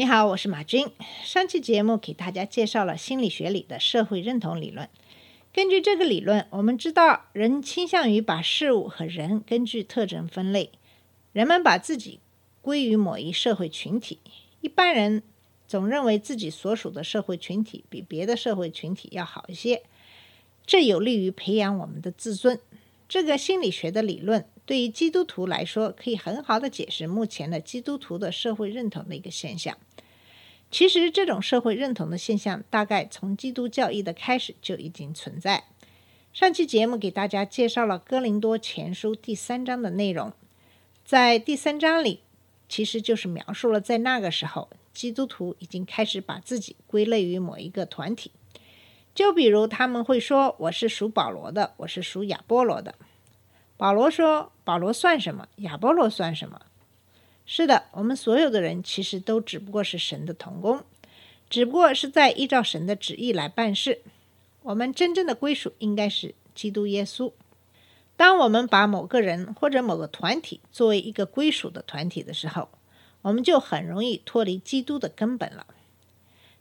你好，我是马军。上期节目给大家介绍了心理学里的社会认同理论。根据这个理论，我们知道人倾向于把事物和人根据特征分类。人们把自己归于某一社会群体。一般人总认为自己所属的社会群体比别的社会群体要好一些，这有利于培养我们的自尊。这个心理学的理论对于基督徒来说，可以很好的解释目前的基督徒的社会认同的一个现象。其实，这种社会认同的现象大概从基督教义的开始就已经存在。上期节目给大家介绍了《哥林多前书》第三章的内容，在第三章里，其实就是描述了在那个时候，基督徒已经开始把自己归类于某一个团体。就比如他们会说：“我是属保罗的，我是属亚波罗的。”保罗说：“保罗算什么？亚波罗算什么？”是的，我们所有的人其实都只不过是神的童工，只不过是在依照神的旨意来办事。我们真正的归属应该是基督耶稣。当我们把某个人或者某个团体作为一个归属的团体的时候，我们就很容易脱离基督的根本了。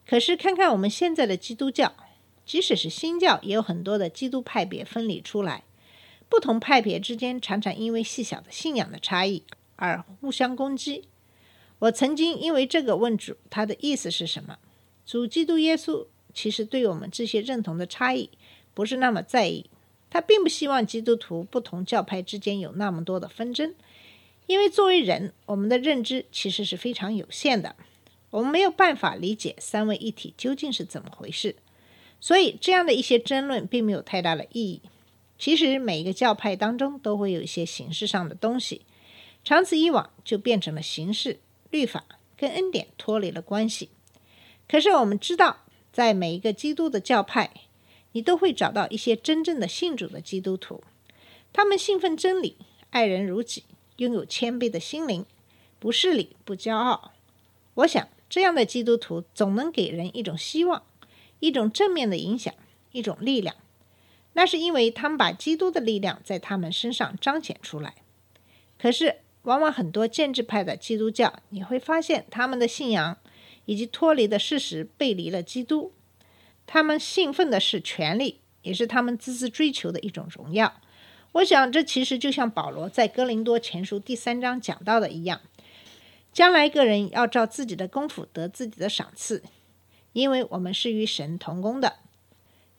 可是看看我们现在的基督教，即使是新教，也有很多的基督派别分离出来，不同派别之间常常因为细小的信仰的差异而互相攻击。我曾经因为这个问主，他的意思是什么？主基督耶稣其实对我们这些认同的差异不是那么在意，他并不希望基督徒不同教派之间有那么多的纷争，因为作为人，我们的认知其实是非常有限的，我们没有办法理解三位一体究竟是怎么回事，所以这样的一些争论并没有太大的意义。其实每一个教派当中都会有一些形式上的东西。长此以往，就变成了形式、律法跟恩典脱离了关系。可是我们知道，在每一个基督的教派，你都会找到一些真正的信主的基督徒，他们信奉真理，爱人如己，拥有谦卑的心灵，不势利，不骄傲。我想，这样的基督徒总能给人一种希望，一种正面的影响，一种力量。那是因为他们把基督的力量在他们身上彰显出来。可是，往往很多建制派的基督教，你会发现他们的信仰以及脱离的事实背离了基督。他们信奉的是权力，也是他们孜孜追求的一种荣耀。我想，这其实就像保罗在哥林多前书第三章讲到的一样：将来个人要照自己的功夫得自己的赏赐，因为我们是与神同工的。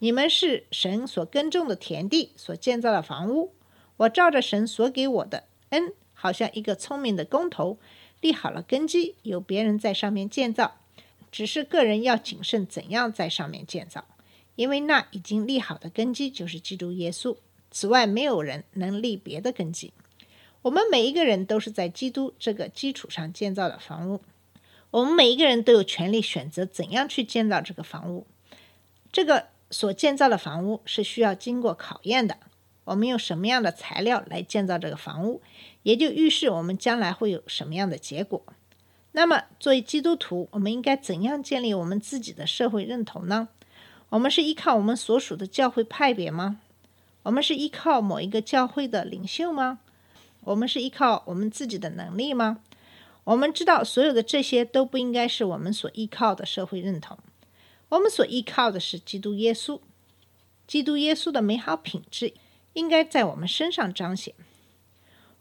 你们是神所耕种的田地，所建造的房屋。我照着神所给我的恩，好像一个聪明的工头，立好了根基，由别人在上面建造。只是个人要谨慎怎样在上面建造，因为那已经立好的根基就是基督耶稣。此外，没有人能立别的根基。我们每一个人都是在基督这个基础上建造的房屋。我们每一个人都有权利选择怎样去建造这个房屋。这个所建造的房屋是需要经过考验的。我们用什么样的材料来建造这个房屋，也就预示我们将来会有什么样的结果。那么，作为基督徒，我们应该怎样建立我们自己的社会认同呢？我们是依靠我们所属的教会派别吗？我们是依靠某一个教会的领袖吗？我们是依靠我们自己的能力吗？我们知道，所有的这些都不应该是我们所依靠的社会认同。我们所依靠的是基督耶稣，基督耶稣的美好品质应该在我们身上彰显。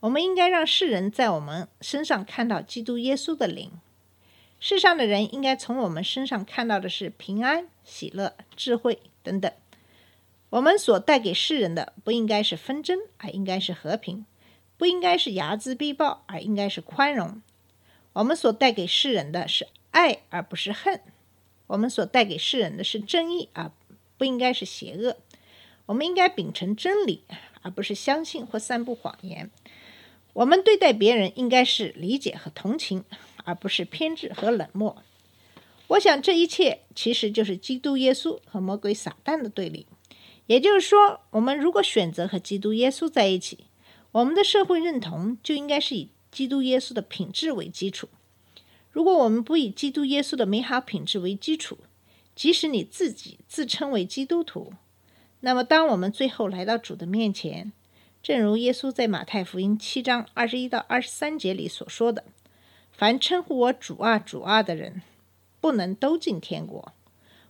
我们应该让世人在我们身上看到基督耶稣的灵。世上的人应该从我们身上看到的是平安、喜乐、智慧等等。我们所带给世人的不应该是纷争，而应该是和平；不应该是睚眦必报，而应该是宽容。我们所带给世人的是爱，而不是恨；我们所带给世人的是正义，而不应该是邪恶。我们应该秉承真理，而不是相信或散布谎言。我们对待别人应该是理解和同情，而不是偏执和冷漠。我想这一切其实就是基督耶稣和魔鬼撒旦的对立。也就是说，我们如果选择和基督耶稣在一起，我们的社会认同就应该是以基督耶稣的品质为基础。如果我们不以基督耶稣的美好品质为基础，即使你自己自称为基督徒，那么当我们最后来到主的面前，正如耶稣在马太福音七章二十一到二十三节里所说的：“凡称呼我主啊、主啊的人，不能都进天国；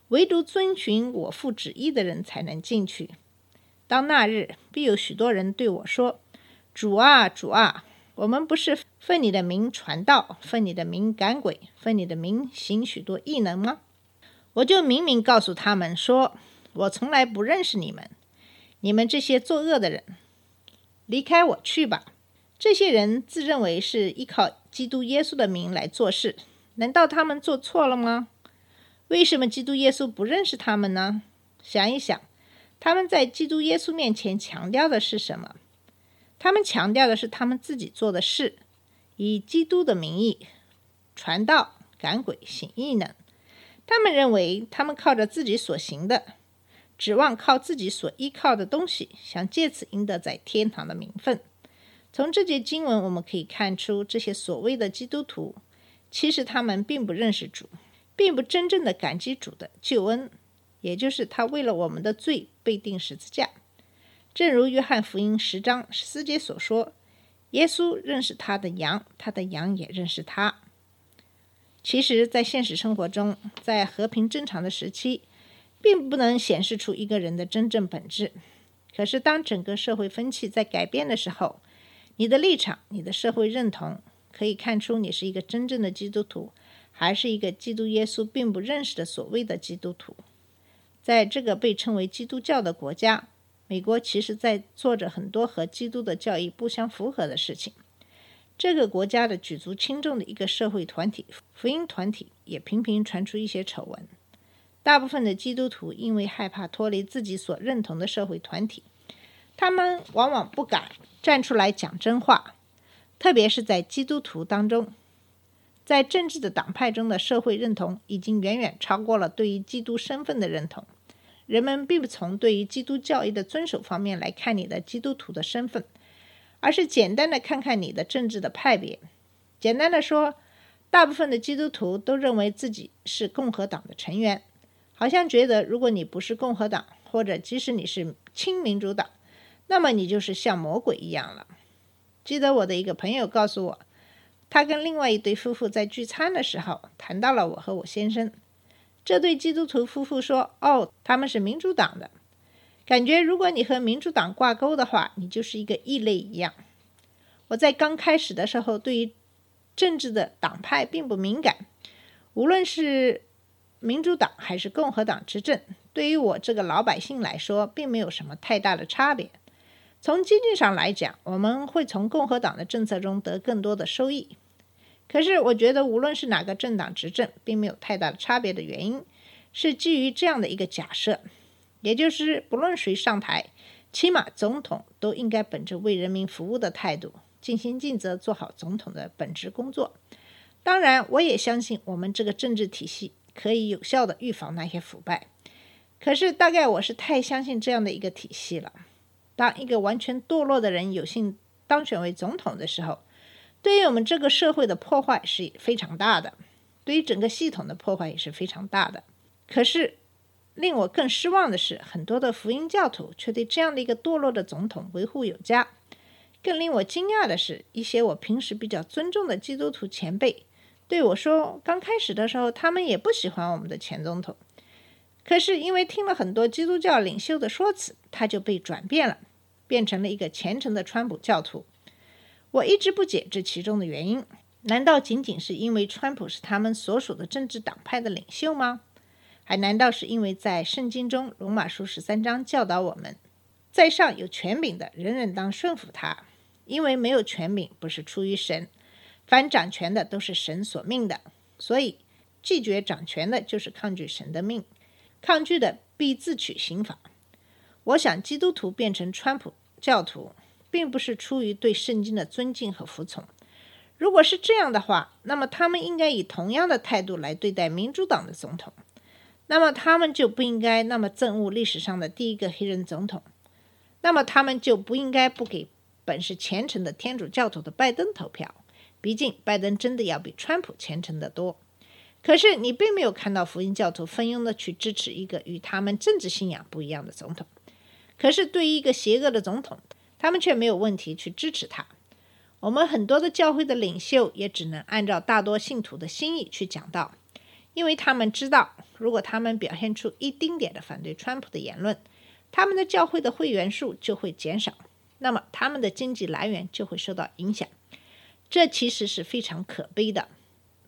唯独遵循我父旨意的人才能进去。当那日，必有许多人对我说：‘主啊、主啊！’”我们不是奉你的名传道，奉你的名赶鬼，奉你的名行许多异能吗？我就明明告诉他们说，我从来不认识你们，你们这些作恶的人，离开我去吧！这些人自认为是依靠基督耶稣的名来做事，难道他们做错了吗？为什么基督耶稣不认识他们呢？想一想，他们在基督耶稣面前强调的是什么？他们强调的是他们自己做的事，以基督的名义传道、赶鬼、行异能。他们认为他们靠着自己所行的，指望靠自己所依靠的东西，想借此赢得在天堂的名分。从这节经文我们可以看出，这些所谓的基督徒，其实他们并不认识主，并不真正的感激主的救恩，也就是他为了我们的罪被钉十字架。正如约翰福音十章十四节所说：“耶稣认识他的羊，他的羊也认识他。”其实，在现实生活中，在和平正常的时期，并不能显示出一个人的真正本质。可是，当整个社会风气在改变的时候，你的立场、你的社会认同，可以看出你是一个真正的基督徒，还是一个基督耶稣并不认识的所谓的基督徒。在这个被称为基督教的国家。美国其实在做着很多和基督的教义不相符合的事情。这个国家的举足轻重的一个社会团体——福音团体，也频频传出一些丑闻。大部分的基督徒因为害怕脱离自己所认同的社会团体，他们往往不敢站出来讲真话。特别是在基督徒当中，在政治的党派中的社会认同已经远远超过了对于基督身份的认同。人们并不从对于基督教义的遵守方面来看你的基督徒的身份，而是简单的看看你的政治的派别。简单的说，大部分的基督徒都认为自己是共和党的成员，好像觉得如果你不是共和党，或者即使你是亲民主党，那么你就是像魔鬼一样了。记得我的一个朋友告诉我，他跟另外一对夫妇在聚餐的时候谈到了我和我先生。这对基督徒夫妇说：“哦，他们是民主党的，感觉如果你和民主党挂钩的话，你就是一个异类一样。”我在刚开始的时候，对于政治的党派并不敏感，无论是民主党还是共和党执政，对于我这个老百姓来说，并没有什么太大的差别。从经济上来讲，我们会从共和党的政策中得更多的收益。可是，我觉得无论是哪个政党执政，并没有太大的差别的原因，是基于这样的一个假设，也就是不论谁上台，起码总统都应该本着为人民服务的态度，尽心尽责做好总统的本职工作。当然，我也相信我们这个政治体系可以有效的预防那些腐败。可是，大概我是太相信这样的一个体系了。当一个完全堕落的人有幸当选为总统的时候，对于我们这个社会的破坏是非常大的，对于整个系统的破坏也是非常大的。可是，令我更失望的是，很多的福音教徒却对这样的一个堕落的总统维护有加。更令我惊讶的是，一些我平时比较尊重的基督徒前辈对我说，刚开始的时候他们也不喜欢我们的前总统，可是因为听了很多基督教领袖的说辞，他就被转变了，变成了一个虔诚的川普教徒。我一直不解这其中的原因，难道仅仅是因为川普是他们所属的政治党派的领袖吗？还难道是因为在圣经中罗马书十三章教导我们，在上有权柄的人人当顺服他，因为没有权柄不是出于神，凡掌权的都是神所命的，所以拒绝掌权的就是抗拒神的命，抗拒的必自取刑罚。我想基督徒变成川普教徒。并不是出于对圣经的尊敬和服从。如果是这样的话，那么他们应该以同样的态度来对待民主党的总统，那么他们就不应该那么憎恶历史上的第一个黑人总统，那么他们就不应该不给本是虔诚的天主教徒的拜登投票。毕竟，拜登真的要比川普虔诚得多。可是，你并没有看到福音教徒蜂拥的去支持一个与他们政治信仰不一样的总统。可是，对于一个邪恶的总统，他们却没有问题去支持他。我们很多的教会的领袖也只能按照大多信徒的心意去讲道，因为他们知道，如果他们表现出一丁点的反对川普的言论，他们的教会的会员数就会减少，那么他们的经济来源就会受到影响。这其实是非常可悲的。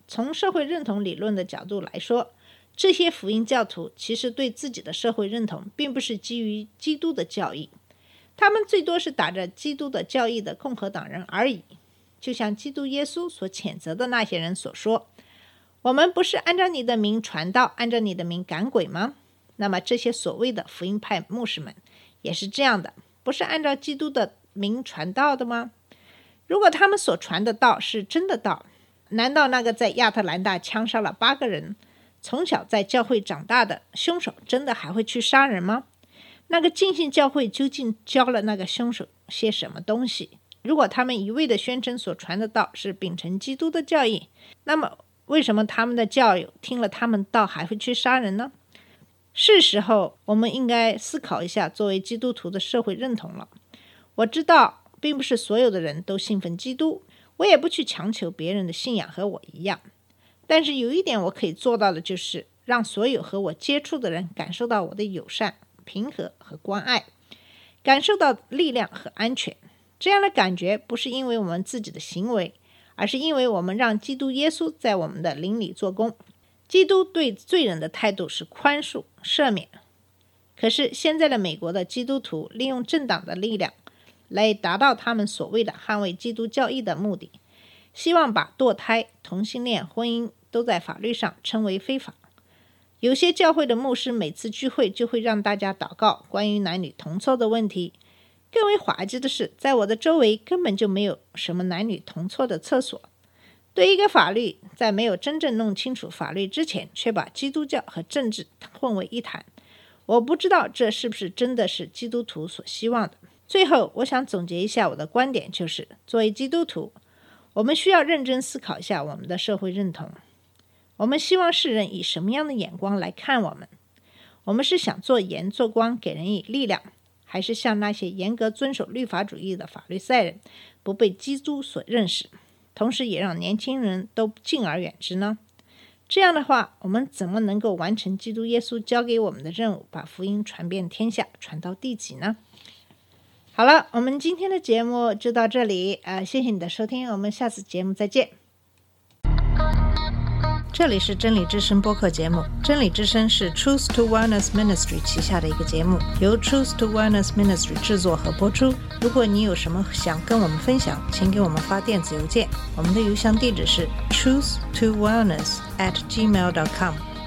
从社会认同理论的角度来说，这些福音教徒其实对自己的社会认同并不是基于基督的教义。他们最多是打着基督的教义的共和党人而已，就像基督耶稣所谴责的那些人所说：“我们不是按照你的名传道，按照你的名赶鬼吗？”那么这些所谓的福音派牧师们也是这样的，不是按照基督的名传道的吗？如果他们所传的道是真的道，难道那个在亚特兰大枪杀了八个人、从小在教会长大的凶手真的还会去杀人吗？那个浸信教会究竟教了那个凶手些什么东西？如果他们一味的宣称所传的道是秉承基督的教义，那么为什么他们的教友听了他们道还会去杀人呢？是时候我们应该思考一下作为基督徒的社会认同了。我知道，并不是所有的人都信奉基督，我也不去强求别人的信仰和我一样。但是有一点我可以做到的，就是让所有和我接触的人感受到我的友善。平和和关爱，感受到力量和安全。这样的感觉不是因为我们自己的行为，而是因为我们让基督耶稣在我们的灵里做工。基督对罪人的态度是宽恕、赦免。可是现在的美国的基督徒利用政党的力量来达到他们所谓的捍卫基督教义的目的，希望把堕胎、同性恋婚姻都在法律上称为非法。有些教会的牧师每次聚会就会让大家祷告关于男女同错的问题。更为滑稽的是，在我的周围根本就没有什么男女同错的厕所。对一个法律，在没有真正弄清楚法律之前，却把基督教和政治混为一谈，我不知道这是不是真的是基督徒所希望的。最后，我想总结一下我的观点，就是作为基督徒，我们需要认真思考一下我们的社会认同。我们希望世人以什么样的眼光来看我们？我们是想做盐做光，给人以力量，还是像那些严格遵守律法主义的法律赛人，不被基督所认识，同时也让年轻人都敬而远之呢？这样的话，我们怎么能够完成基督耶稣交给我们的任务，把福音传遍天下，传到地极呢？好了，我们今天的节目就到这里，呃，谢谢你的收听，我们下次节目再见。这里是真理之声播客节目。真理之声是 Truth to Wellness Ministry 旗下的一个节目，由 Truth to Wellness Ministry 制作和播出。如果你有什么想跟我们分享，请给我们发电子邮件，我们的邮箱地址是 truth to wellness at gmail dot com。